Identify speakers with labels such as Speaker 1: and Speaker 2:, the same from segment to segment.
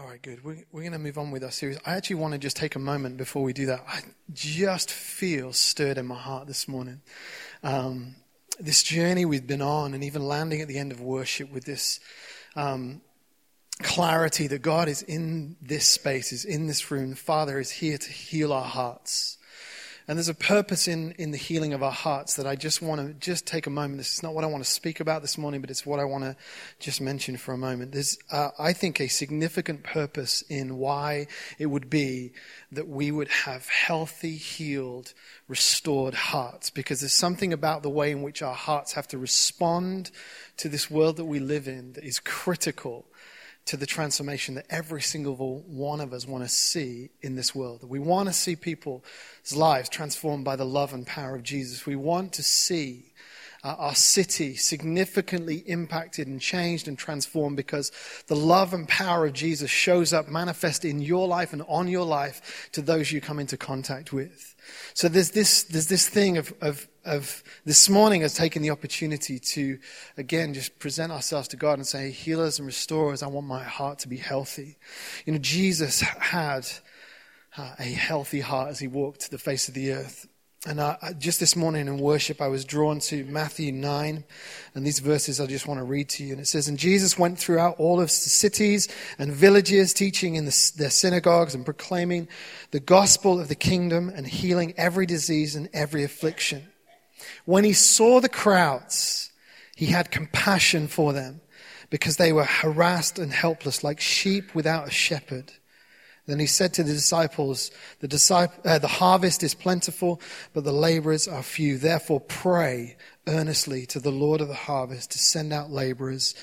Speaker 1: All right, good. We're, we're going to move on with our series. I actually want to just take a moment before we do that. I just feel stirred in my heart this morning. Um, this journey we've been on, and even landing at the end of worship with this um, clarity that God is in this space, is in this room. The Father is here to heal our hearts. And there's a purpose in, in the healing of our hearts that I just want to just take a moment. This is not what I want to speak about this morning, but it's what I want to just mention for a moment. There's, uh, I think, a significant purpose in why it would be that we would have healthy, healed, restored hearts. Because there's something about the way in which our hearts have to respond to this world that we live in that is critical to the transformation that every single one of us want to see in this world. We want to see people's lives transformed by the love and power of Jesus. We want to see uh, our city significantly impacted and changed and transformed because the love and power of Jesus shows up manifest in your life and on your life to those you come into contact with. So there's this, there's this thing of, of of this morning has taken the opportunity to, again, just present ourselves to God and say, healers and restorers, I want my heart to be healthy. You know, Jesus had uh, a healthy heart as he walked the face of the earth. And uh, just this morning in worship, I was drawn to Matthew 9, and these verses I just want to read to you. And it says, And Jesus went throughout all of the cities and villages, teaching in the, their synagogues and proclaiming the gospel of the kingdom and healing every disease and every affliction. When he saw the crowds, he had compassion for them because they were harassed and helpless like sheep without a shepherd. Then he said to the disciples, the, disciple, uh, the harvest is plentiful, but the laborers are few. Therefore pray earnestly to the Lord of the harvest to send out laborers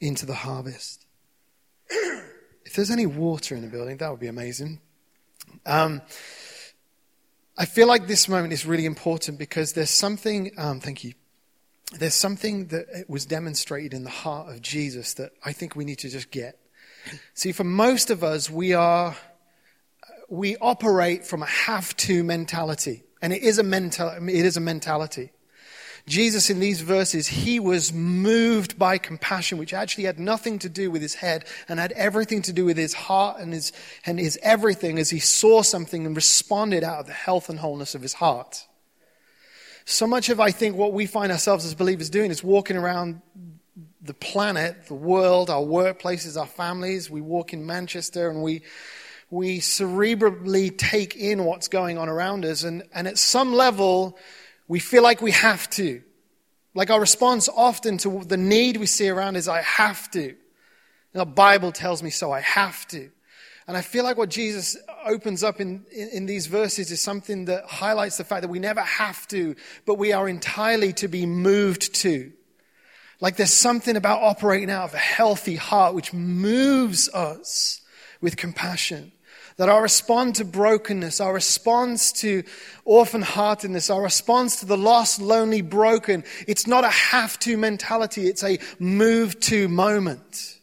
Speaker 1: into the harvest. if there's any water in the building, that would be amazing. Um, I feel like this moment is really important because there's something, um, thank you, there's something that was demonstrated in the heart of Jesus that I think we need to just get. See, for most of us, we are, we operate from a have to mentality. And it is a mental, it is a mentality. Jesus, in these verses, he was moved by compassion, which actually had nothing to do with his head and had everything to do with his heart and his, and his everything as he saw something and responded out of the health and wholeness of his heart. So much of, I think, what we find ourselves as believers doing is walking around the planet, the world, our workplaces, our families. We walk in Manchester and we, we cerebrally take in what's going on around us. And, and at some level, we feel like we have to. Like our response often to the need we see around is, I have to. the Bible tells me so, I have to. And I feel like what Jesus opens up in, in, in, these verses is something that highlights the fact that we never have to, but we are entirely to be moved to. Like there's something about operating out of a healthy heart which moves us with compassion. That our response to brokenness, our response to orphan heartedness, our response to the lost, lonely, broken, it's not a have to mentality, it's a move to moment.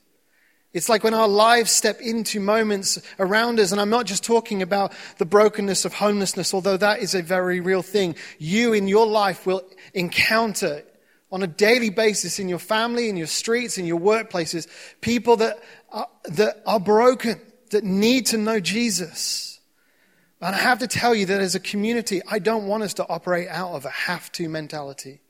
Speaker 1: It's like when our lives step into moments around us, and I'm not just talking about the brokenness of homelessness, although that is a very real thing. You in your life will encounter on a daily basis in your family, in your streets, in your workplaces, people that are, that are broken that need to know Jesus. And I have to tell you that as a community, I don't want us to operate out of a have to mentality.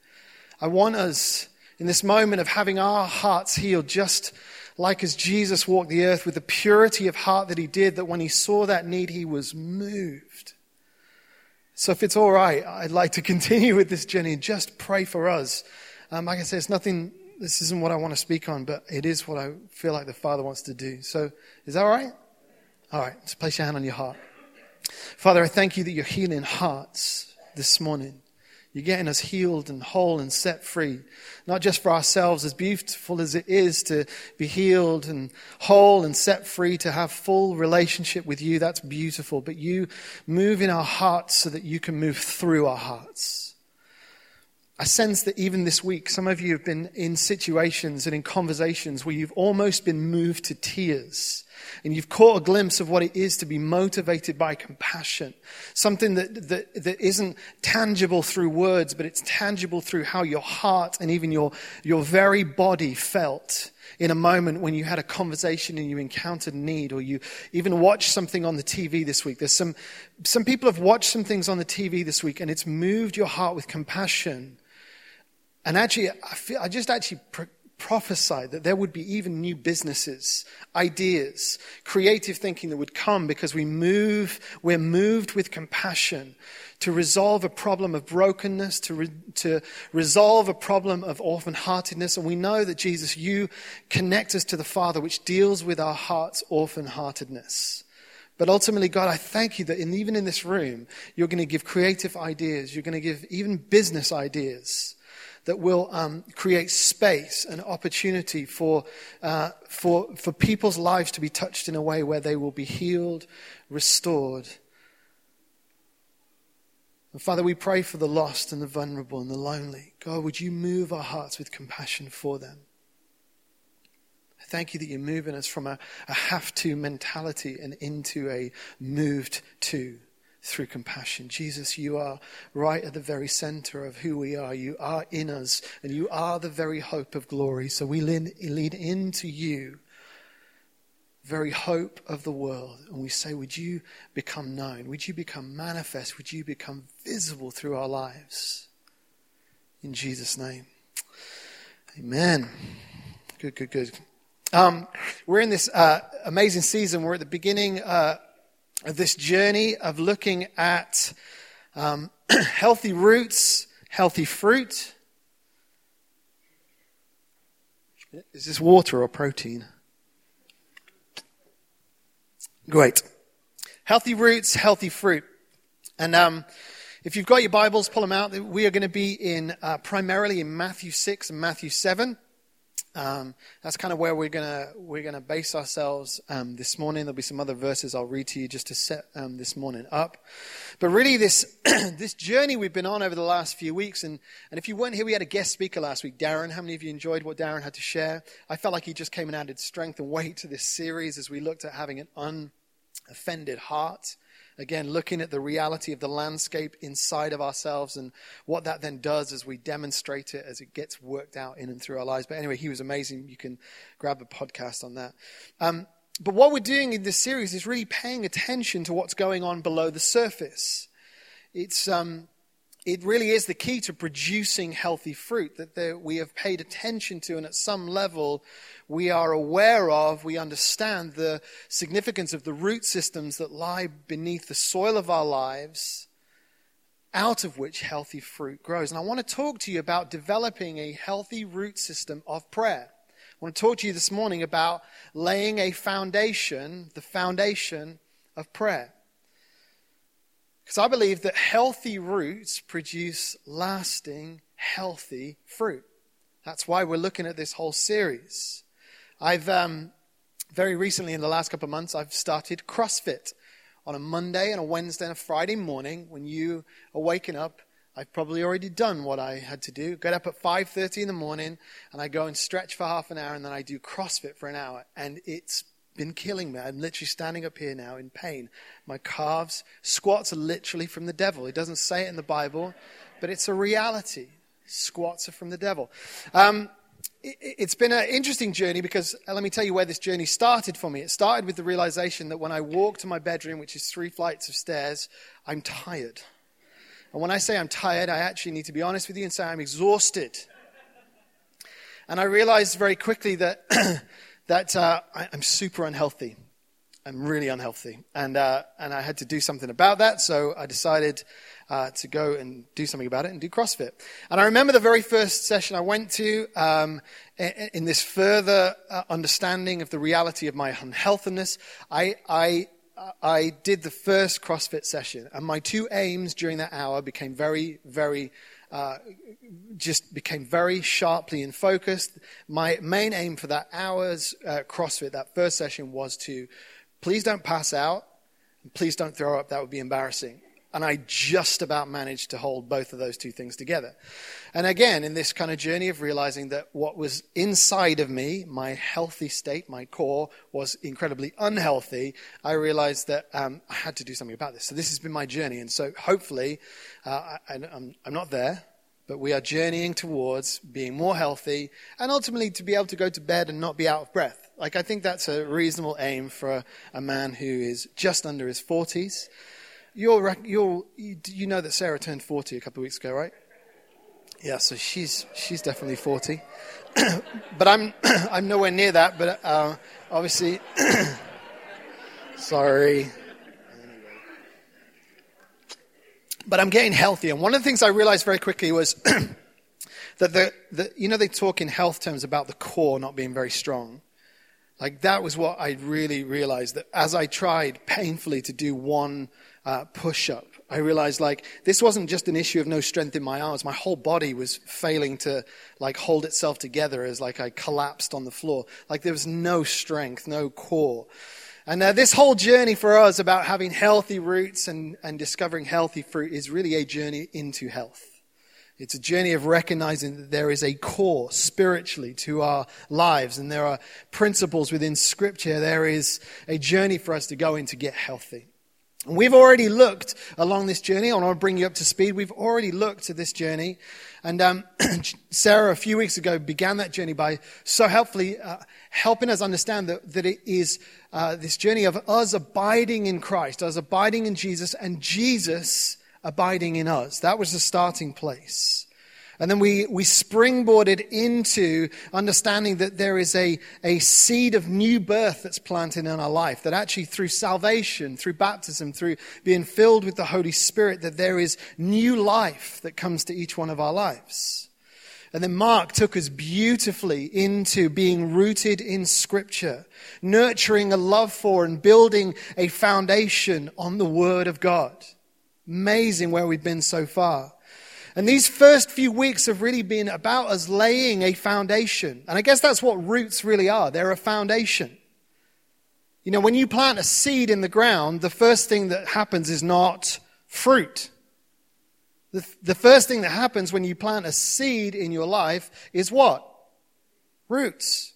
Speaker 1: I want us in this moment of having our hearts healed, just like as Jesus walked the earth with the purity of heart that he did, that when he saw that need, he was moved. So if it's all right, I'd like to continue with this journey and just pray for us. Um, like I said, it's nothing, this isn't what I want to speak on, but it is what I feel like the Father wants to do. So is that all right? All right, just place your hand on your heart. Father, I thank you that you're healing hearts this morning. You're getting us healed and whole and set free. Not just for ourselves, as beautiful as it is to be healed and whole and set free, to have full relationship with you, that's beautiful. But you move in our hearts so that you can move through our hearts. I sense that even this week, some of you have been in situations and in conversations where you've almost been moved to tears and you've caught a glimpse of what it is to be motivated by compassion. Something that, that, that isn't tangible through words, but it's tangible through how your heart and even your, your very body felt in a moment when you had a conversation and you encountered need, or you even watched something on the TV this week. There's some, some people have watched some things on the TV this week and it's moved your heart with compassion. And actually, I, feel, I just actually prophesied that there would be even new businesses, ideas, creative thinking that would come because we move, we're moved with compassion to resolve a problem of brokenness, to, re, to resolve a problem of orphan heartedness. And we know that Jesus, you connect us to the Father, which deals with our heart's orphan heartedness. But ultimately, God, I thank you that in, even in this room, you're going to give creative ideas. You're going to give even business ideas that will um, create space and opportunity for, uh, for, for people's lives to be touched in a way where they will be healed, restored. And Father, we pray for the lost and the vulnerable and the lonely. God, would you move our hearts with compassion for them? I thank you that you're moving us from a, a have to mentality and into a moved to through compassion. Jesus, you are right at the very center of who we are. You are in us, and you are the very hope of glory. So we lean, lean into you, very hope of the world, and we say, Would you become known? Would you become manifest? Would you become visible through our lives? In Jesus' name. Amen. Good, good, good. Um, we're in this uh, amazing season. We're at the beginning. Uh, this journey of looking at um, healthy roots, healthy fruit. Is this water or protein? Great. Healthy roots, healthy fruit. And um, if you've got your Bibles, pull them out. We are going to be in uh, primarily in Matthew 6 and Matthew 7. Um, that's kind of where we're gonna we're gonna base ourselves um, this morning. There'll be some other verses I'll read to you just to set um, this morning up. But really, this this journey we've been on over the last few weeks, and and if you weren't here, we had a guest speaker last week, Darren. How many of you enjoyed what Darren had to share? I felt like he just came and added strength and weight to this series as we looked at having an unoffended heart. Again, looking at the reality of the landscape inside of ourselves and what that then does as we demonstrate it, as it gets worked out in and through our lives. But anyway, he was amazing. You can grab a podcast on that. Um, but what we're doing in this series is really paying attention to what's going on below the surface. It's, um, it really is the key to producing healthy fruit that we have paid attention to, and at some level, we are aware of, we understand the significance of the root systems that lie beneath the soil of our lives, out of which healthy fruit grows. And I want to talk to you about developing a healthy root system of prayer. I want to talk to you this morning about laying a foundation, the foundation of prayer. Because I believe that healthy roots produce lasting, healthy fruit. That's why we're looking at this whole series. I've um, very recently, in the last couple of months, I've started CrossFit on a Monday and a Wednesday and a Friday morning. When you are waking up, I've probably already done what I had to do. Get up at 5:30 in the morning, and I go and stretch for half an hour, and then I do CrossFit for an hour, and it's been killing me. I'm literally standing up here now in pain. My calves, squats are literally from the devil. It doesn't say it in the Bible, but it's a reality. Squats are from the devil. Um, it, has been an interesting journey because uh, let me tell you where this journey started for me. It started with the realization that when I walk to my bedroom, which is three flights of stairs, I'm tired. And when I say I'm tired, I actually need to be honest with you and say I'm exhausted. And I realized very quickly that that uh, I, am super unhealthy. I'm really unhealthy. And, uh, and I had to do something about that, so I decided uh, to go and do something about it and do CrossFit. And I remember the very first session I went to um, in this further uh, understanding of the reality of my unhealthiness. I, I I did the first CrossFit session, and my two aims during that hour became very, very uh, just became very sharply in focus. My main aim for that hour's uh, CrossFit, that first session, was to please don't pass out, please don't throw up. That would be embarrassing. And I just about managed to hold both of those two things together. And again, in this kind of journey of realizing that what was inside of me, my healthy state, my core, was incredibly unhealthy, I realized that um, I had to do something about this. So this has been my journey. And so hopefully, uh, I, am not there, but we are journeying towards being more healthy and ultimately to be able to go to bed and not be out of breath. Like, I think that's a reasonable aim for a, a man who is just under his 40s. You're, you're, you know that Sarah turned 40 a couple of weeks ago, right? Yeah, so she's, she's definitely 40. but I'm, I'm nowhere near that, but uh, obviously, sorry. But I'm getting healthy. And one of the things I realized very quickly was that the, the, you know, they talk in health terms about the core not being very strong. Like that was what I really realized that as I tried painfully to do one uh, push up, I realized like this wasn't just an issue of no strength in my arms. My whole body was failing to like hold itself together as like I collapsed on the floor. Like there was no strength, no core. And uh, this whole journey for us about having healthy roots and, and discovering healthy fruit is really a journey into health. It's a journey of recognizing that there is a core spiritually to our lives and there are principles within scripture. There is a journey for us to go in to get healthy. We've already looked along this journey. and I want to bring you up to speed. We've already looked at this journey. And um, Sarah, a few weeks ago, began that journey by so helpfully uh, helping us understand that, that it is uh, this journey of us abiding in Christ, us abiding in Jesus, and Jesus abiding in us. That was the starting place. And then we, we springboarded into understanding that there is a, a seed of new birth that's planted in our life. That actually through salvation, through baptism, through being filled with the Holy Spirit, that there is new life that comes to each one of our lives. And then Mark took us beautifully into being rooted in Scripture, nurturing a love for and building a foundation on the Word of God. Amazing where we've been so far. And these first few weeks have really been about us laying a foundation. And I guess that's what roots really are. They're a foundation. You know, when you plant a seed in the ground, the first thing that happens is not fruit. The, the first thing that happens when you plant a seed in your life is what? Roots.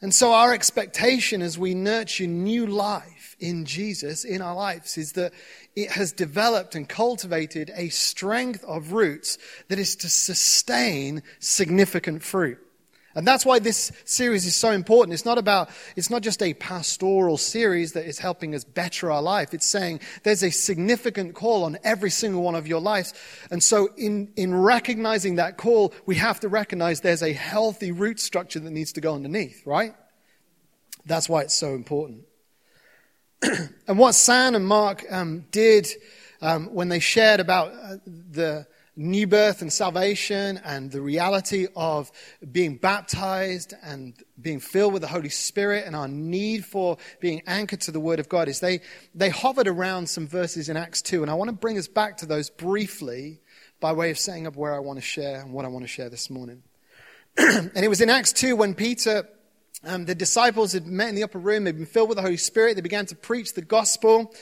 Speaker 1: And so our expectation as we nurture new life in Jesus in our lives is that it has developed and cultivated a strength of roots that is to sustain significant fruit. And that's why this series is so important. It's not about, it's not just a pastoral series that is helping us better our life. It's saying there's a significant call on every single one of your lives. And so in, in recognizing that call, we have to recognize there's a healthy root structure that needs to go underneath, right? That's why it's so important. and what San and Mark um, did um, when they shared about uh, the new birth and salvation and the reality of being baptized and being filled with the Holy Spirit and our need for being anchored to the Word of God is they, they hovered around some verses in Acts 2. And I want to bring us back to those briefly by way of setting up where I want to share and what I want to share this morning. and it was in Acts 2 when Peter um, the disciples had met in the upper room. They'd been filled with the Holy Spirit. They began to preach the gospel.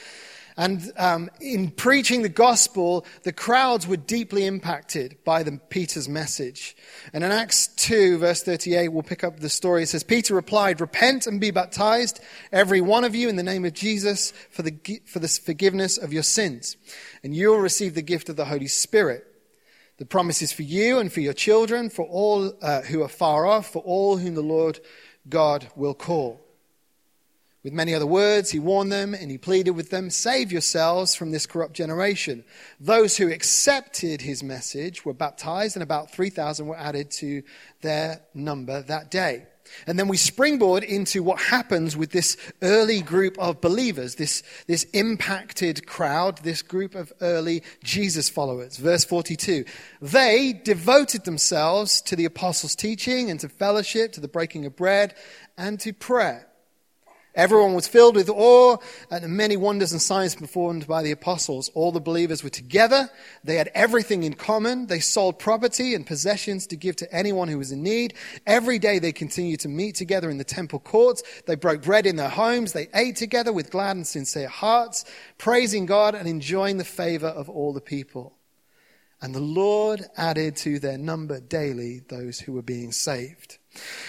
Speaker 1: And um, in preaching the gospel, the crowds were deeply impacted by the, Peter's message. And in Acts 2, verse 38, we'll pick up the story. It says, Peter replied, Repent and be baptized, every one of you, in the name of Jesus, for the, for the forgiveness of your sins. And you will receive the gift of the Holy Spirit. The promise is for you and for your children, for all uh, who are far off, for all whom the Lord God will call. With many other words, he warned them and he pleaded with them Save yourselves from this corrupt generation. Those who accepted his message were baptized, and about 3,000 were added to their number that day. And then we springboard into what happens with this early group of believers, this, this impacted crowd, this group of early Jesus followers. Verse 42. They devoted themselves to the apostles' teaching and to fellowship, to the breaking of bread, and to prayer. Everyone was filled with awe at the many wonders and signs performed by the apostles. All the believers were together. They had everything in common. They sold property and possessions to give to anyone who was in need. Every day they continued to meet together in the temple courts. They broke bread in their homes. They ate together with glad and sincere hearts, praising God and enjoying the favor of all the people. And the Lord added to their number daily those who were being saved.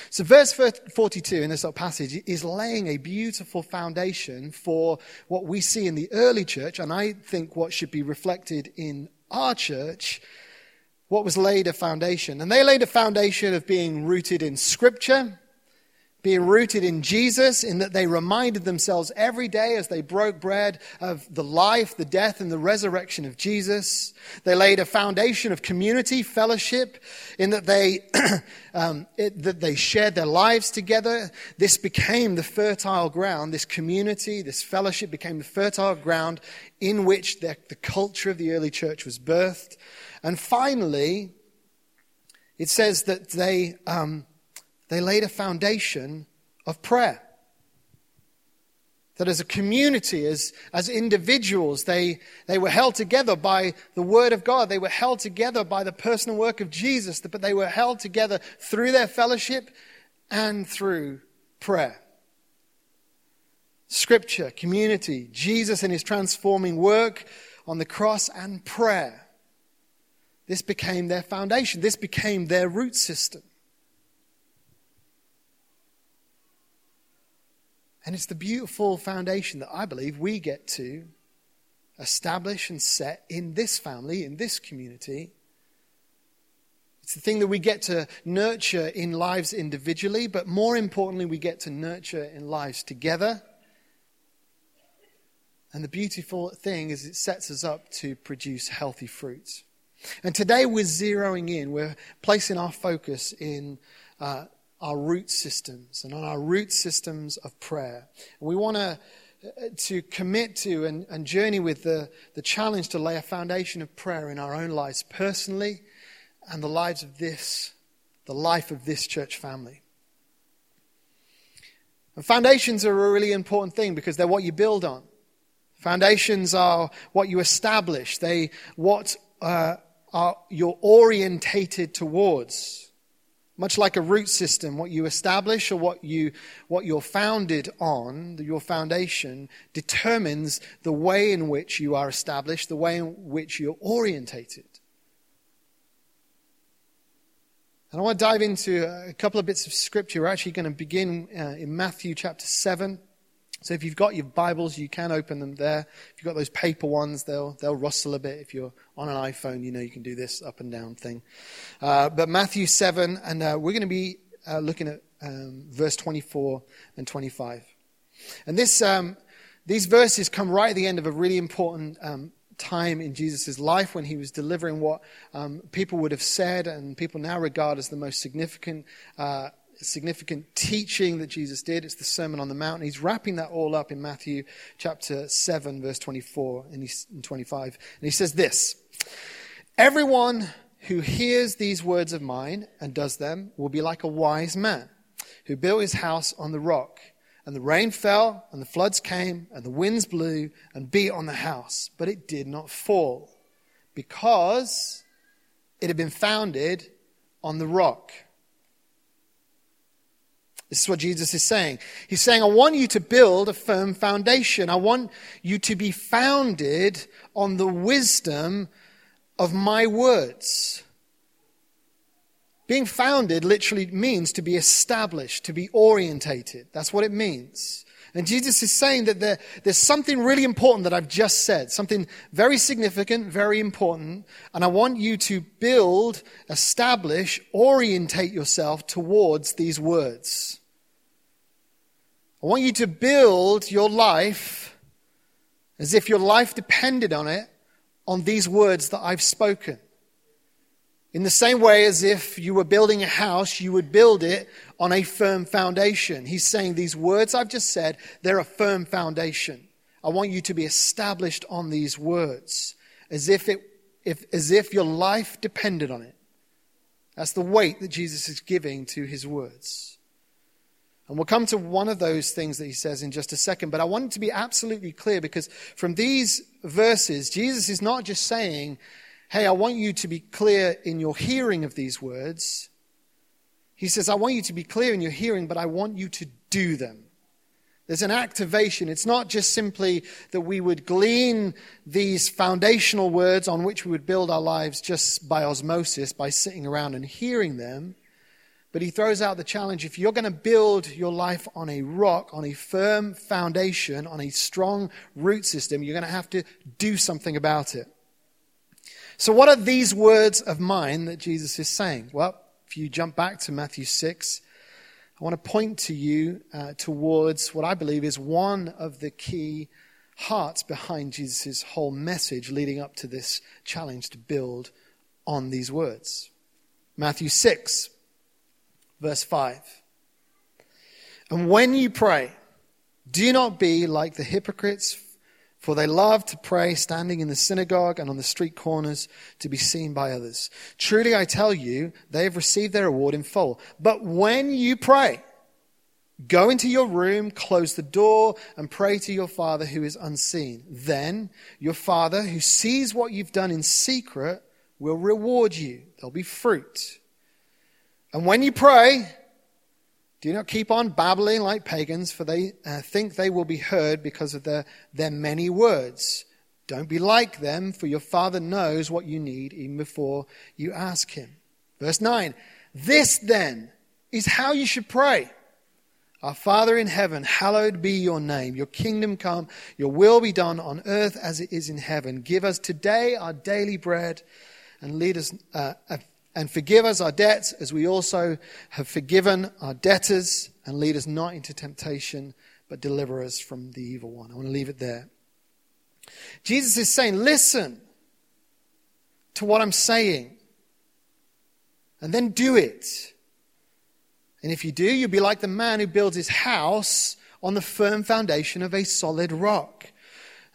Speaker 1: So, verse 42 in this passage is laying a beautiful foundation for what we see in the early church, and I think what should be reflected in our church what was laid a foundation? And they laid a foundation of being rooted in Scripture, being rooted in Jesus, in that they reminded themselves every day as they broke bread of the life, the death, and the resurrection of Jesus. They laid a foundation of community, fellowship, in that they, um, it, that they shared their lives together. This became the fertile ground, this community, this fellowship became the fertile ground in which the, the culture of the early church was birthed. And finally, it says that they, um, they laid a foundation of prayer. That as a community, as, as individuals, they, they were held together by the Word of God. They were held together by the personal work of Jesus, but they were held together through their fellowship and through prayer. Scripture, community, Jesus and his transforming work on the cross, and prayer. This became their foundation. This became their root system. And it's the beautiful foundation that I believe we get to establish and set in this family, in this community. It's the thing that we get to nurture in lives individually, but more importantly, we get to nurture in lives together. And the beautiful thing is, it sets us up to produce healthy fruits. And today we're zeroing in, we're placing our focus in uh, our root systems and on our root systems of prayer. And we want to to commit to and, and journey with the, the challenge to lay a foundation of prayer in our own lives personally and the lives of this, the life of this church family. And foundations are a really important thing because they're what you build on. Foundations are what you establish. They what uh, are you're orientated towards much like a root system, what you establish or what, you, what you're founded on, your foundation, determines the way in which you are established, the way in which you're orientated. And I want to dive into a couple of bits of scripture. We're actually going to begin uh, in Matthew chapter 7. So if you've got your Bibles, you can open them there. If you've got those paper ones, they'll, they'll rustle a bit. If you're on an iPhone, you know you can do this up and down thing. Uh, but Matthew 7, and uh, we're going to be uh, looking at um, verse 24 and 25. And this, um, these verses come right at the end of a really important um, time in Jesus' life when he was delivering what um, people would have said and people now regard as the most significant uh, significant teaching that Jesus did. It's the Sermon on the Mount. He's wrapping that all up in Matthew chapter 7, verse 24 and 25. And he says this Everyone who hears these words of mine and does them will be like a wise man who built his house on the rock. And the rain fell, and the floods came, and the winds blew and beat on the house, but it did not fall because it had been founded on the rock. This is what Jesus is saying. He's saying, I want you to build a firm foundation. I want you to be founded on the wisdom of my words. Being founded literally means to be established, to be orientated. That's what it means. And Jesus is saying that there, there's something really important that I've just said, something very significant, very important, and I want you to build, establish, orientate yourself towards these words. I want you to build your life as if your life depended on it, on these words that I've spoken. In the same way as if you were building a house, you would build it on a firm foundation. He's saying these words I've just said, they're a firm foundation. I want you to be established on these words as if, it, if, as if your life depended on it. That's the weight that Jesus is giving to his words. And we'll come to one of those things that he says in just a second, but I want it to be absolutely clear because from these verses, Jesus is not just saying, Hey, I want you to be clear in your hearing of these words. He says, I want you to be clear in your hearing, but I want you to do them. There's an activation. It's not just simply that we would glean these foundational words on which we would build our lives just by osmosis, by sitting around and hearing them. But he throws out the challenge if you're going to build your life on a rock, on a firm foundation, on a strong root system, you're going to have to do something about it. So, what are these words of mine that Jesus is saying? Well, if you jump back to Matthew 6, I want to point to you uh, towards what I believe is one of the key hearts behind Jesus' whole message leading up to this challenge to build on these words. Matthew 6, verse 5. And when you pray, do not be like the hypocrites for they love to pray standing in the synagogue and on the street corners to be seen by others. Truly I tell you, they have received their reward in full. But when you pray, go into your room, close the door, and pray to your Father who is unseen. Then your Father who sees what you've done in secret will reward you. There'll be fruit. And when you pray, do not keep on babbling like pagans, for they uh, think they will be heard because of their, their many words. Don't be like them, for your Father knows what you need even before you ask Him. Verse 9 This then is how you should pray. Our Father in heaven, hallowed be your name. Your kingdom come, your will be done on earth as it is in heaven. Give us today our daily bread and lead us. Uh, and forgive us our debts as we also have forgiven our debtors, and lead us not into temptation, but deliver us from the evil one. I want to leave it there. Jesus is saying, listen to what I'm saying, and then do it. And if you do, you'll be like the man who builds his house on the firm foundation of a solid rock.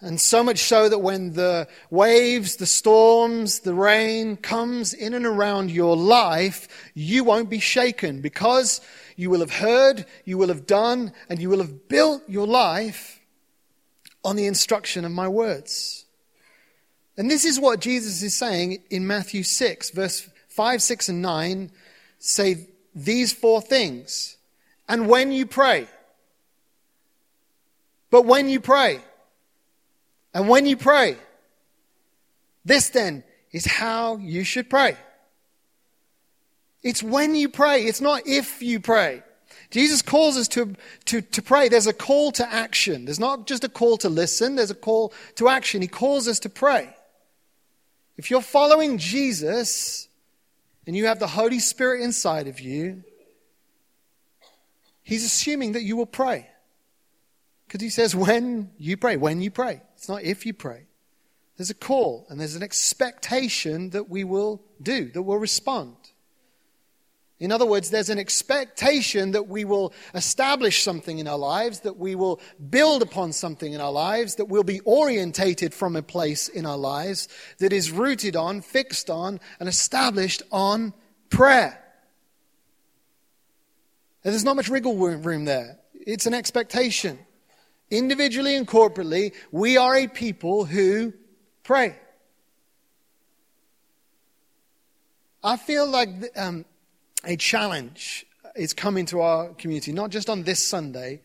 Speaker 1: And so much so that when the waves, the storms, the rain comes in and around your life, you won't be shaken because you will have heard, you will have done, and you will have built your life on the instruction of my words. And this is what Jesus is saying in Matthew 6, verse 5, 6, and 9 say these four things. And when you pray, but when you pray, and when you pray, this then is how you should pray. It's when you pray. It's not if you pray. Jesus calls us to, to, to pray. There's a call to action. There's not just a call to listen, there's a call to action. He calls us to pray. If you're following Jesus and you have the Holy Spirit inside of you, He's assuming that you will pray. Because He says, when you pray, when you pray. It's not if you pray. There's a call and there's an expectation that we will do, that we'll respond. In other words, there's an expectation that we will establish something in our lives, that we will build upon something in our lives, that we'll be orientated from a place in our lives that is rooted on, fixed on, and established on prayer. And there's not much wriggle room there. It's an expectation individually and corporately, we are a people who pray. I feel like um, a challenge is coming to our community, not just on this Sunday,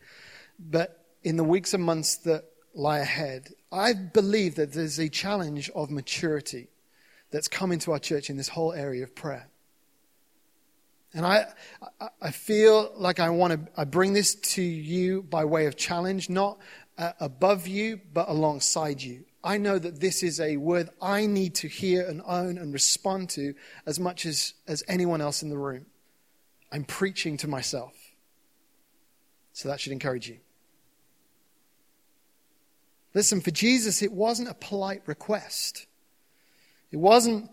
Speaker 1: but in the weeks and months that lie ahead. I believe that there's a challenge of maturity that's coming to our church in this whole area of prayer. And I, I feel like I want to I bring this to you by way of challenge, not uh, above you, but alongside you. I know that this is a word I need to hear and own and respond to as much as, as anyone else in the room. I'm preaching to myself. So that should encourage you. Listen, for Jesus, it wasn't a polite request. It wasn't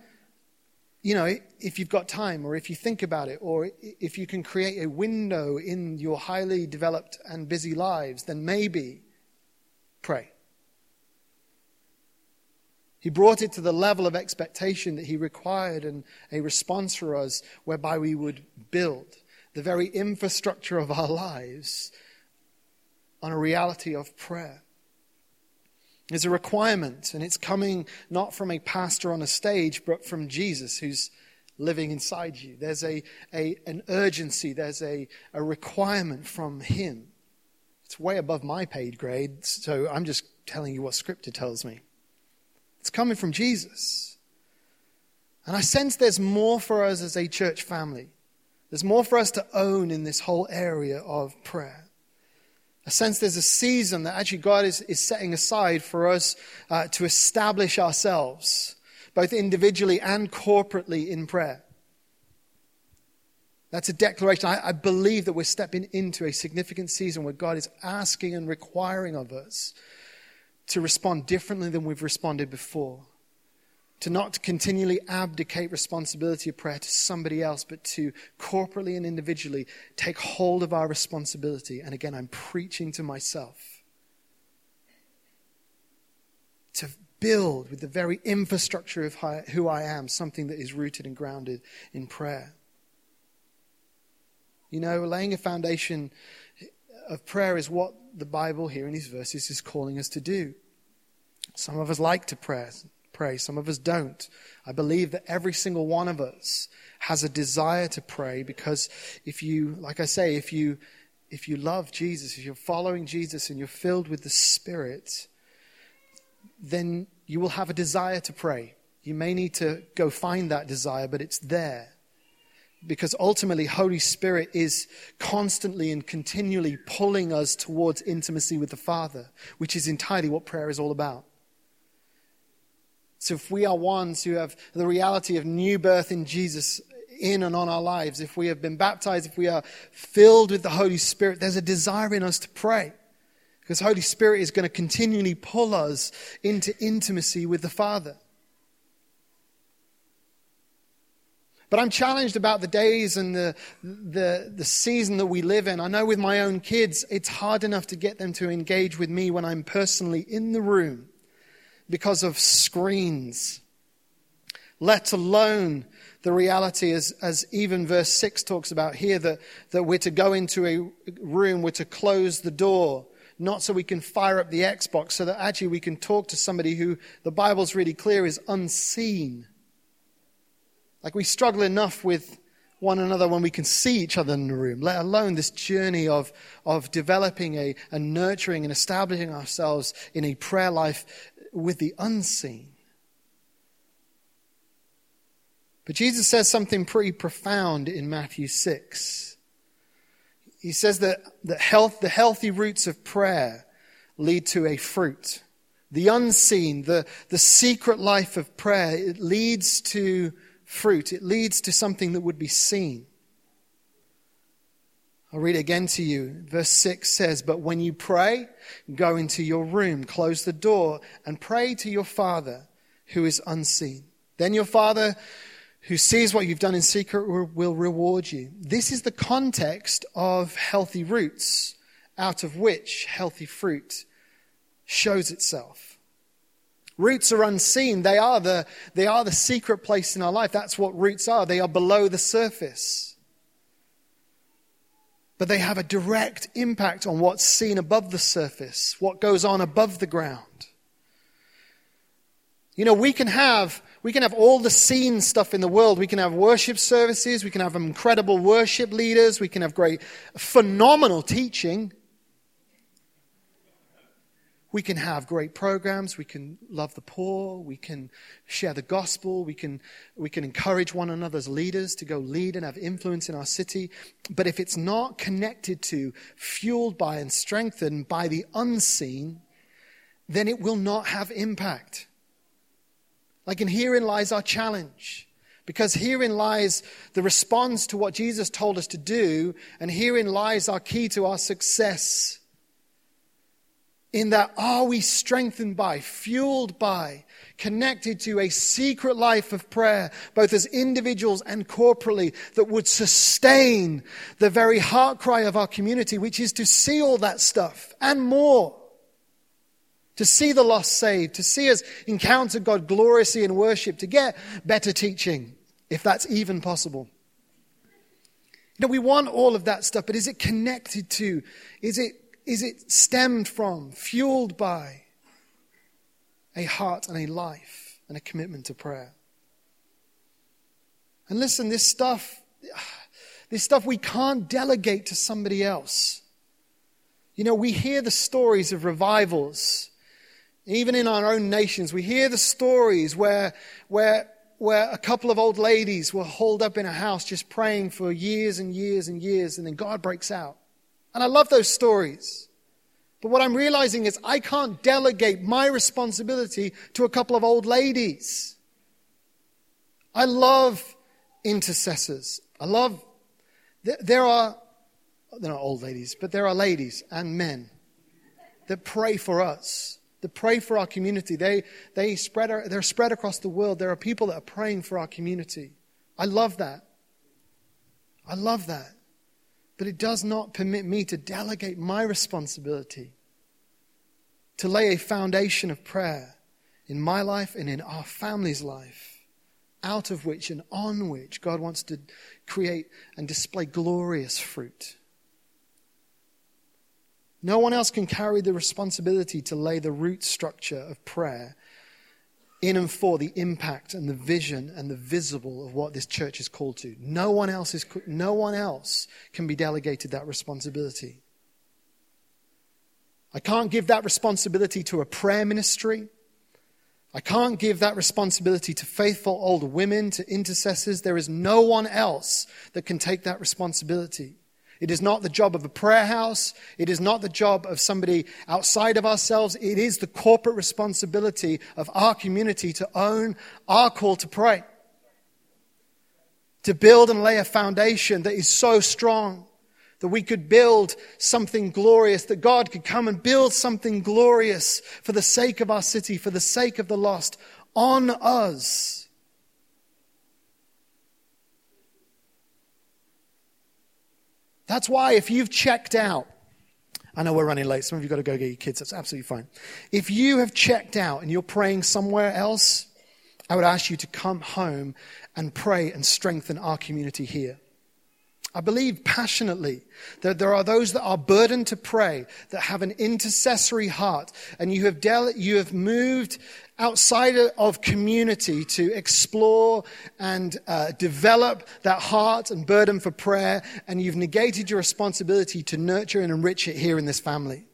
Speaker 1: you know, if you've got time or if you think about it or if you can create a window in your highly developed and busy lives, then maybe pray. He brought it to the level of expectation that he required and a response for us whereby we would build the very infrastructure of our lives on a reality of prayer is a requirement, and it's coming not from a pastor on a stage, but from Jesus who's living inside you. There's a, a, an urgency, there's a, a requirement from Him. It's way above my paid grade, so I'm just telling you what Scripture tells me. It's coming from Jesus. And I sense there's more for us as a church family. There's more for us to own in this whole area of prayer. I sense there's a season that actually God is, is setting aside for us uh, to establish ourselves. both individually and corporately in prayer. That's a declaration. I, I, believe that we're stepping into a significant season where God is asking and requiring of us to respond differently than we've responded before. To not continually abdicate responsibility of prayer to somebody else, but to corporately and individually take hold of our responsibility. And again, I'm preaching to myself. To build with the very infrastructure of who I am something that is rooted and grounded in prayer. You know, laying a foundation of prayer is what the Bible here in these verses is calling us to do. Some of us like to pray, pray, some of us don't. I believe that every single one of us has a desire to pray because if you, like I say, if you if you love Jesus, if you're following Jesus and you're filled with the Spirit, then you will have a desire to pray. You may need to go find that desire, but it's there because ultimately Holy Spirit is constantly and continually pulling us towards intimacy with the Father, which is entirely what prayer is all about. So if we are ones who have the reality of new birth in Jesus in and on our lives, if we have been baptized, if we are filled with the Holy Spirit, there's a desire in us to pray. Because Holy Spirit is going to continually pull us into intimacy with the Father. But I'm challenged about the days and the, the, the season that we live in. I know with my own kids, it's hard enough to get them to engage with me when I'm personally in the room because of screens, let alone the reality, as, as even verse 6 talks about here, that, that we're to go into a room, we're to close the door, not so we can fire up the Xbox, so that actually we can talk to somebody who the Bible's really clear is unseen. Like we struggle enough with one another when we can see each other in the room, let alone this journey of, of developing a, and nurturing and establishing ourselves in a prayer life with the unseen. But Jesus says something pretty profound in Matthew 6. He says that, that health, the healthy roots of prayer lead to a fruit. The unseen, the, the secret life of prayer, it leads to fruit. It leads to something that would be seen. I'll read it again to you. Verse 6 says, But when you pray, go into your room, close the door, and pray to your Father who is unseen. Then your Father who sees what you've done in secret will reward you. This is the context of healthy roots, out of which healthy fruit shows itself. Roots are unseen. They are the, they are the secret place in our life. That's what roots are. They are below the surface. But they have a direct impact on what's seen above the surface, what goes on above the ground. You know, we can have we can have all the seen stuff in the world. We can have worship services, we can have incredible worship leaders, we can have great phenomenal teaching. We can have great programs. We can love the poor. We can share the gospel. We can, we can encourage one another as leaders to go lead and have influence in our city. But if it's not connected to, fueled by, and strengthened by the unseen, then it will not have impact. Like, and herein lies our challenge. Because herein lies the response to what Jesus told us to do, and herein lies our key to our success in that are we strengthened by, fueled by, connected to a secret life of prayer, both as individuals and corporately, that would sustain the very heart cry of our community, which is to see all that stuff and more. To see the lost saved, to see us encounter God gloriously in worship, to get better teaching, if that's even possible. You know, we want all of that stuff, but is it connected to? Is it is it stemmed from, fueled by a heart and a life and a commitment to prayer? And listen, this stuff, this stuff we can't delegate to somebody else. You know, we hear the stories of revivals, even in our own nations. We hear the stories where, where, where a couple of old ladies were holed up in a house just praying for years and years and years, and then God breaks out. And I love those stories. But what I'm realizing is I can't delegate my responsibility to a couple of old ladies. I love intercessors. I love, there are, they're not old ladies, but there are ladies and men that pray for us, that pray for our community. They, they spread, they're spread across the world. There are people that are praying for our community. I love that. I love that. But it does not permit me to delegate my responsibility to lay a foundation of prayer in my life and in our family's life, out of which and on which God wants to create and display glorious fruit. No one else can carry the responsibility to lay the root structure of prayer in and for the impact and the vision and the visible of what this church is called to. No one else is no one else can be delegated that responsibility. I can't give that responsibility to a prayer ministry. I can't give that responsibility to faithful older women, to intercessors. There is no one else that can take that responsibility. It is not the job of a prayer house. It is not the job of somebody outside of ourselves. It is the corporate responsibility of our community to own our call to pray. To build and lay a foundation that is so strong that we could build something glorious, that God could come and build something glorious for the sake of our city, for the sake of the lost on us. That's why if you've checked out, I know we're running late. Some of you got to go get your kids. That's absolutely fine. If you have checked out and you're praying somewhere else, I would ask you to come home and pray and strengthen our community here. I believe passionately that there are those that are burdened to pray, that have an intercessory heart, and you have, del- you have moved outside of community to explore and uh, develop that heart and burden for prayer, and you've negated your responsibility to nurture and enrich it here in this family.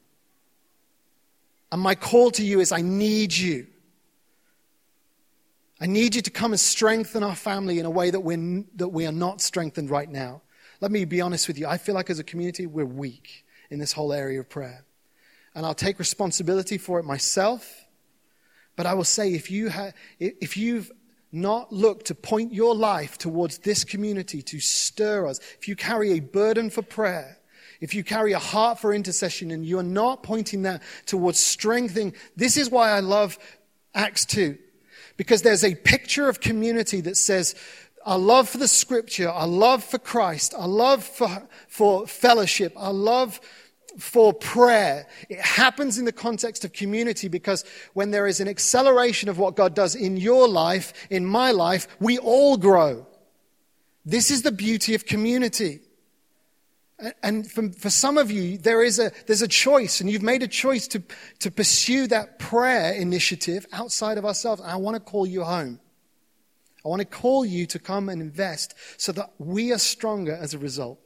Speaker 1: And my call to you is I need you. I need you to come and strengthen our family in a way that, we're, that we are not strengthened right now. Let me be honest with you. I feel like as a community, we're weak in this whole area of prayer. And I'll take responsibility for it myself. But I will say, if, you ha- if you've not looked to point your life towards this community to stir us, if you carry a burden for prayer, if you carry a heart for intercession and you are not pointing that towards strengthening, this is why I love Acts 2. Because there's a picture of community that says, our love for the scripture, our love for Christ, our love for, for fellowship, our love for prayer. It happens in the context of community because when there is an acceleration of what God does in your life, in my life, we all grow. This is the beauty of community. And for, for some of you, there is a, there's a choice, and you've made a choice to, to pursue that prayer initiative outside of ourselves. I want to call you home. I want to call you to come and invest so that we are stronger as a result.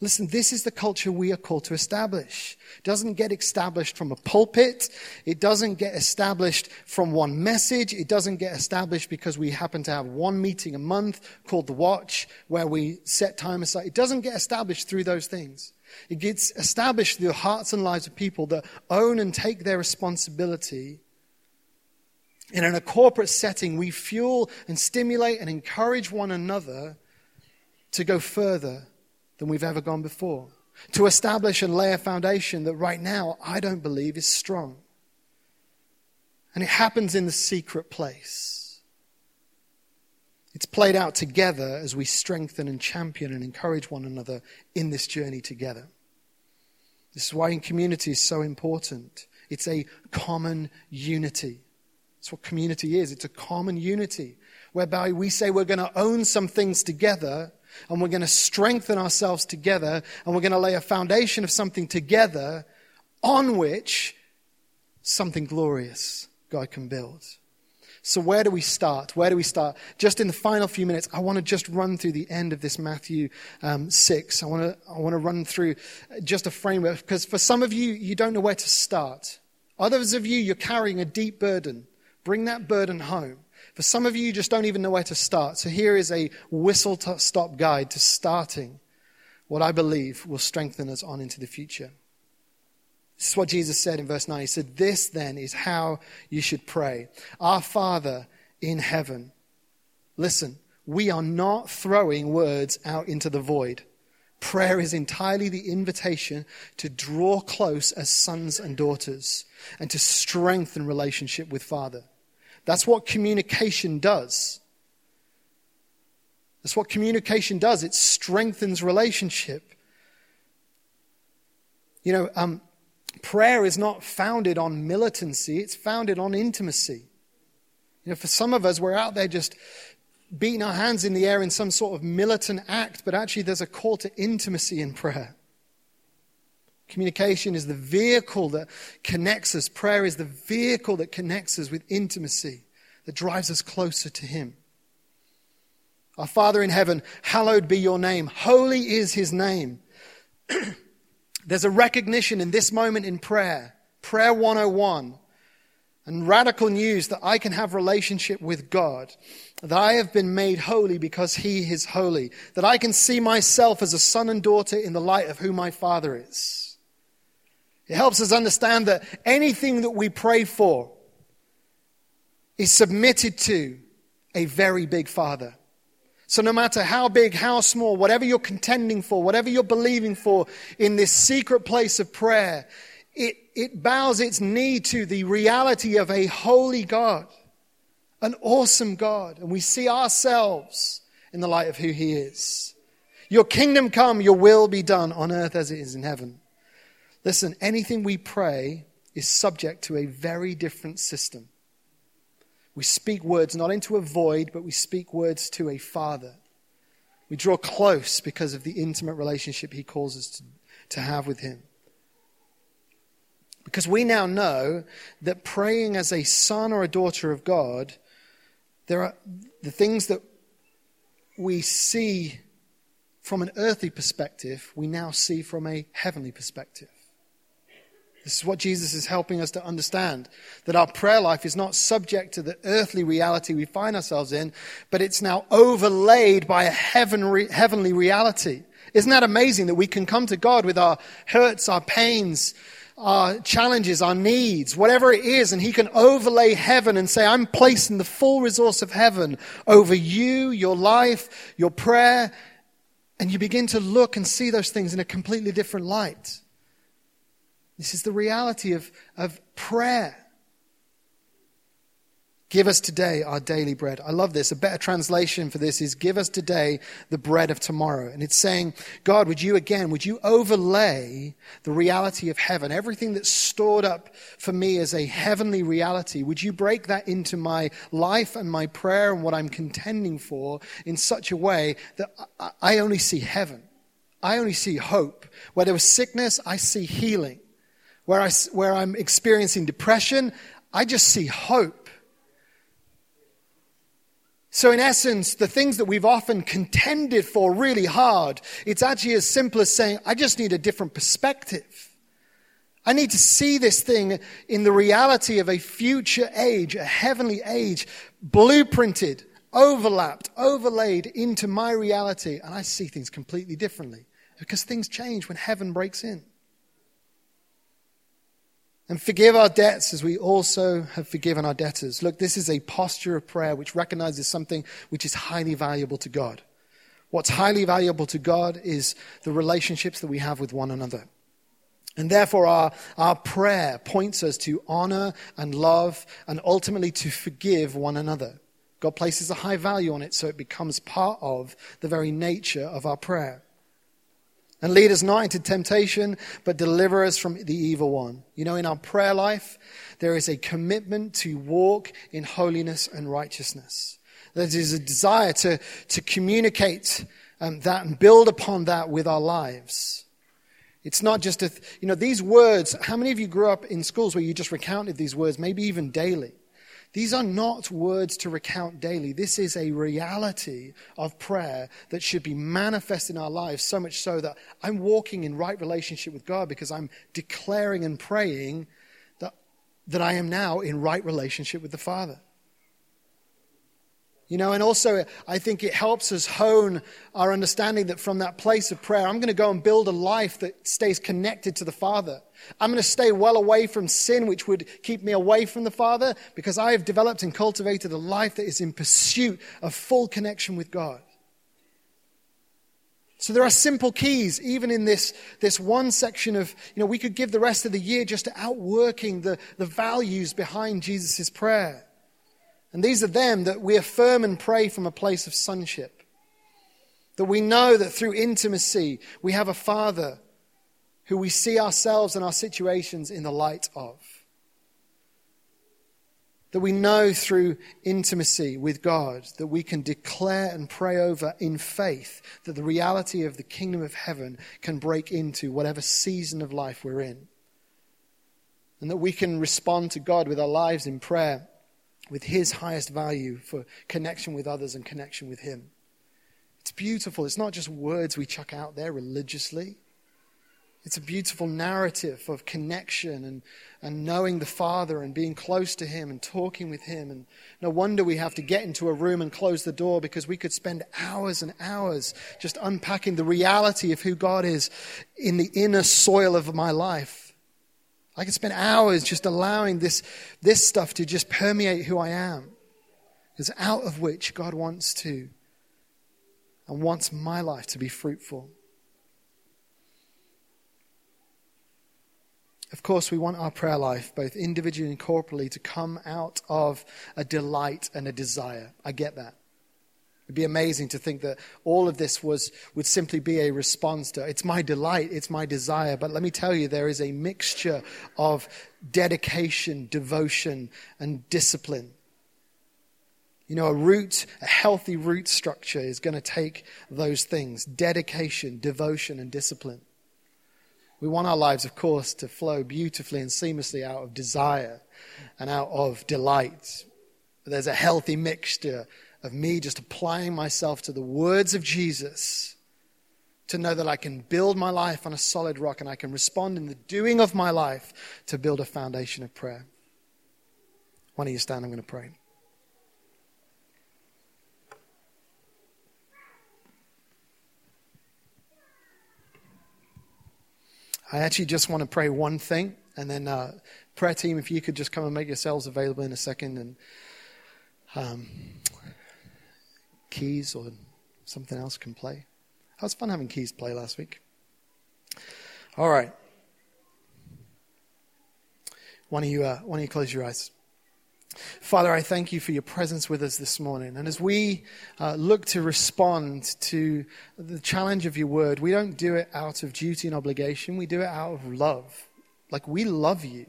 Speaker 1: Listen, this is the culture we are called to establish. It doesn't get established from a pulpit. It doesn't get established from one message. It doesn't get established because we happen to have one meeting a month called the Watch where we set time aside. It doesn't get established through those things. It gets established through the hearts and lives of people that own and take their responsibility and in a corporate setting, we fuel and stimulate and encourage one another to go further than we've ever gone before, to establish and lay a foundation that right now I don't believe is strong. And it happens in the secret place. It's played out together as we strengthen and champion and encourage one another in this journey together. This is why in community is so important. It's a common unity. That's what community is. It's a common unity whereby we say we're going to own some things together and we're going to strengthen ourselves together and we're going to lay a foundation of something together on which something glorious God can build. So, where do we start? Where do we start? Just in the final few minutes, I want to just run through the end of this Matthew um, 6. I want, to, I want to run through just a framework because for some of you, you don't know where to start. Others of you, you're carrying a deep burden. Bring that burden home. For some of you, you just don't even know where to start. So here is a whistle stop guide to starting what I believe will strengthen us on into the future. This is what Jesus said in verse 9. He said, This then is how you should pray. Our Father in heaven. Listen, we are not throwing words out into the void. Prayer is entirely the invitation to draw close as sons and daughters and to strengthen relationship with Father. That's what communication does. That's what communication does. It strengthens relationship. You know, um, prayer is not founded on militancy, it's founded on intimacy. You know, for some of us, we're out there just beating our hands in the air in some sort of militant act, but actually there's a call to intimacy in prayer. Communication is the vehicle that connects us. Prayer is the vehicle that connects us with intimacy, that drives us closer to Him. Our Father in heaven, hallowed be your name. Holy is His name. There's a recognition in this moment in prayer, prayer 101, and radical news that I can have relationship with God, that I have been made holy because He is holy, that I can see myself as a son and daughter in the light of who my Father is. It helps us understand that anything that we pray for is submitted to a very big Father. So, no matter how big, how small, whatever you're contending for, whatever you're believing for in this secret place of prayer, it, it bows its knee to the reality of a holy God, an awesome God. And we see ourselves in the light of who He is. Your kingdom come, your will be done on earth as it is in heaven. Listen, anything we pray is subject to a very different system. We speak words not into a void, but we speak words to a father. We draw close because of the intimate relationship he calls us to, to have with him. Because we now know that praying as a son or a daughter of God, there are the things that we see from an earthly perspective, we now see from a heavenly perspective. This is what Jesus is helping us to understand that our prayer life is not subject to the earthly reality we find ourselves in, but it's now overlaid by a heavenly, reality. Isn't that amazing that we can come to God with our hurts, our pains, our challenges, our needs, whatever it is, and He can overlay heaven and say, I'm placing the full resource of heaven over you, your life, your prayer, and you begin to look and see those things in a completely different light. This is the reality of, of prayer. Give us today our daily bread. I love this. A better translation for this is give us today the bread of tomorrow. And it's saying, God, would you again, would you overlay the reality of heaven? Everything that's stored up for me as a heavenly reality, would you break that into my life and my prayer and what I'm contending for in such a way that I only see heaven? I only see hope. Where there was sickness, I see healing where, I, where I'm experiencing depression, I just see hope. So, in essence, the things that we've often contended for really hard, it's actually as simple as saying, I just need a different perspective. I need to see this thing in the reality of a future age, a heavenly age, blueprinted, overlapped, overlaid into my reality, and I see things completely differently because things change when heaven breaks in. And forgive our debts as we also have forgiven our debtors. Look, this is a posture of prayer which recognizes something which is highly valuable to God. What's highly valuable to God is the relationships that we have with one another. And therefore, our, our prayer points us to honor and love and ultimately to forgive one another. God places a high value on it, so it becomes part of the very nature of our prayer. And lead us not into temptation, but deliver us from the evil one. You know, in our prayer life, there is a commitment to walk in holiness and righteousness. There is a desire to, to communicate um, that and build upon that with our lives. It's not just a, you know, these words, how many of you grew up in schools where you just recounted these words, maybe even daily? These are not words to recount daily. This is a reality of prayer that should be manifest in our lives, so much so that I'm walking in right relationship with God because I'm declaring and praying that, that I am now in right relationship with the Father. You know, and also I think it helps us hone our understanding that from that place of prayer, I'm going to go and build a life that stays connected to the Father. I'm going to stay well away from sin, which would keep me away from the Father, because I have developed and cultivated a life that is in pursuit of full connection with God. So there are simple keys, even in this, this one section of, you know, we could give the rest of the year just to outworking the, the values behind Jesus' prayer. And these are them that we affirm and pray from a place of sonship. That we know that through intimacy, we have a Father who we see ourselves and our situations in the light of. That we know through intimacy with God that we can declare and pray over in faith that the reality of the kingdom of heaven can break into whatever season of life we're in. And that we can respond to God with our lives in prayer with His highest value for connection with others and connection with Him. It's beautiful. It's not just words we chuck out there religiously. It's a beautiful narrative of connection and, and knowing the Father and being close to Him and talking with Him. And no wonder we have to get into a room and close the door because we could spend hours and hours just unpacking the reality of who God is in the inner soil of my life. I can spend hours just allowing this, this stuff to just permeate who I am. Because out of which God wants to and wants my life to be fruitful. Of course, we want our prayer life, both individually and corporally, to come out of a delight and a desire. I get that. It'd be amazing to think that all of this was, would simply be a response to it's my delight, it's my desire. But let me tell you, there is a mixture of dedication, devotion, and discipline. You know, a root, a healthy root structure is going to take those things dedication, devotion, and discipline. We want our lives, of course, to flow beautifully and seamlessly out of desire and out of delight. But there's a healthy mixture of me just applying myself to the words of Jesus to know that I can build my life on a solid rock and I can respond in the doing of my life to build a foundation of prayer. Why don't you stand? I'm going to pray. I actually just want to pray one thing, and then uh, prayer team, if you could just come and make yourselves available in a second, and um, keys or something else can play. It was fun having keys play last week. All right. Why don't you, uh, why don't you close your eyes? Father, I thank you for your presence with us this morning. And as we uh, look to respond to the challenge of your word, we don't do it out of duty and obligation, we do it out of love. Like we love you.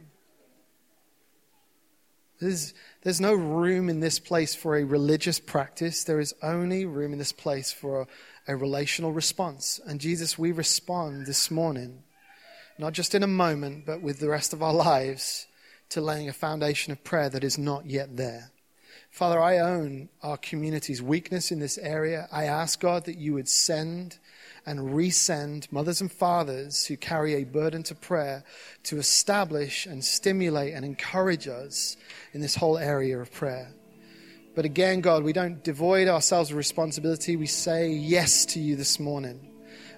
Speaker 1: There's, there's no room in this place for a religious practice. There is only room in this place for a, a relational response. And Jesus, we respond this morning, not just in a moment, but with the rest of our lives, to laying a foundation of prayer that is not yet there. Father, I own our community's weakness in this area. I ask God that you would send and resend mothers and fathers who carry a burden to prayer to establish and stimulate and encourage us in this whole area of prayer. But again, God, we don't devoid ourselves of responsibility. We say yes to you this morning.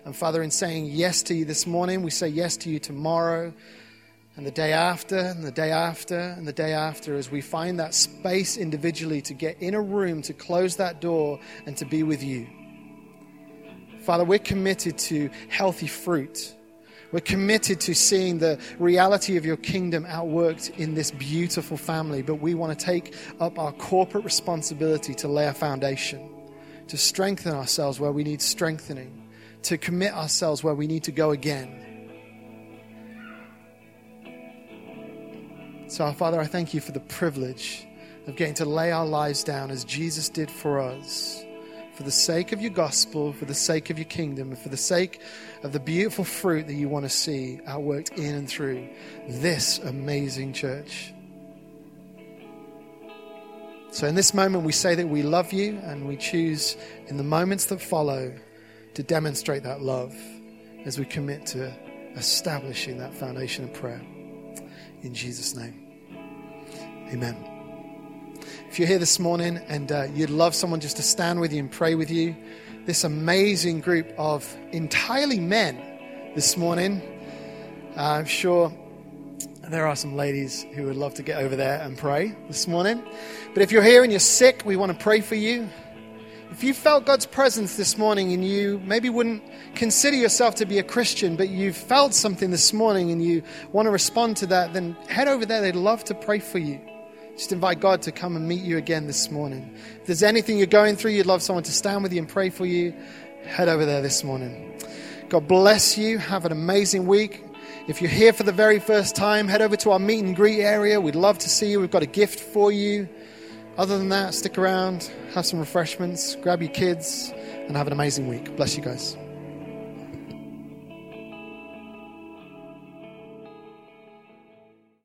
Speaker 1: And Father, in saying yes to you this morning, we say yes to you tomorrow and the day after and the day after and the day after as we find that space individually to get in a room, to close that door, and to be with you. Father, we're committed to healthy fruit. We're committed to seeing the reality of your kingdom outworked in this beautiful family, but we want to take up our corporate responsibility to lay a foundation, to strengthen ourselves where we need strengthening, to commit ourselves where we need to go again. So, our Father, I thank you for the privilege of getting to lay our lives down as Jesus did for us for the sake of your gospel, for the sake of your kingdom, and for the sake of the beautiful fruit that you want to see outworked in and through this amazing church. So, in this moment, we say that we love you, and we choose in the moments that follow to demonstrate that love as we commit to establishing that foundation of prayer. In Jesus' name, amen. If you're here this morning and uh, you'd love someone just to stand with you and pray with you, this amazing group of entirely men this morning, uh, I'm sure there are some ladies who would love to get over there and pray this morning. But if you're here and you're sick, we want to pray for you. If you felt God's presence this morning and you maybe wouldn't consider yourself to be a Christian, but you felt something this morning and you want to respond to that, then head over there. They'd love to pray for you. Just invite God to come and meet you again this morning. If there's anything you're going through, you'd love someone to stand with you and pray for you, head over there this morning. God bless you. Have an amazing week. If you're here for the very first time, head over to our meet and greet area. We'd love to see you. We've got a gift for you. Other than that, stick around, have some refreshments, grab your kids, and have an amazing week. Bless you guys.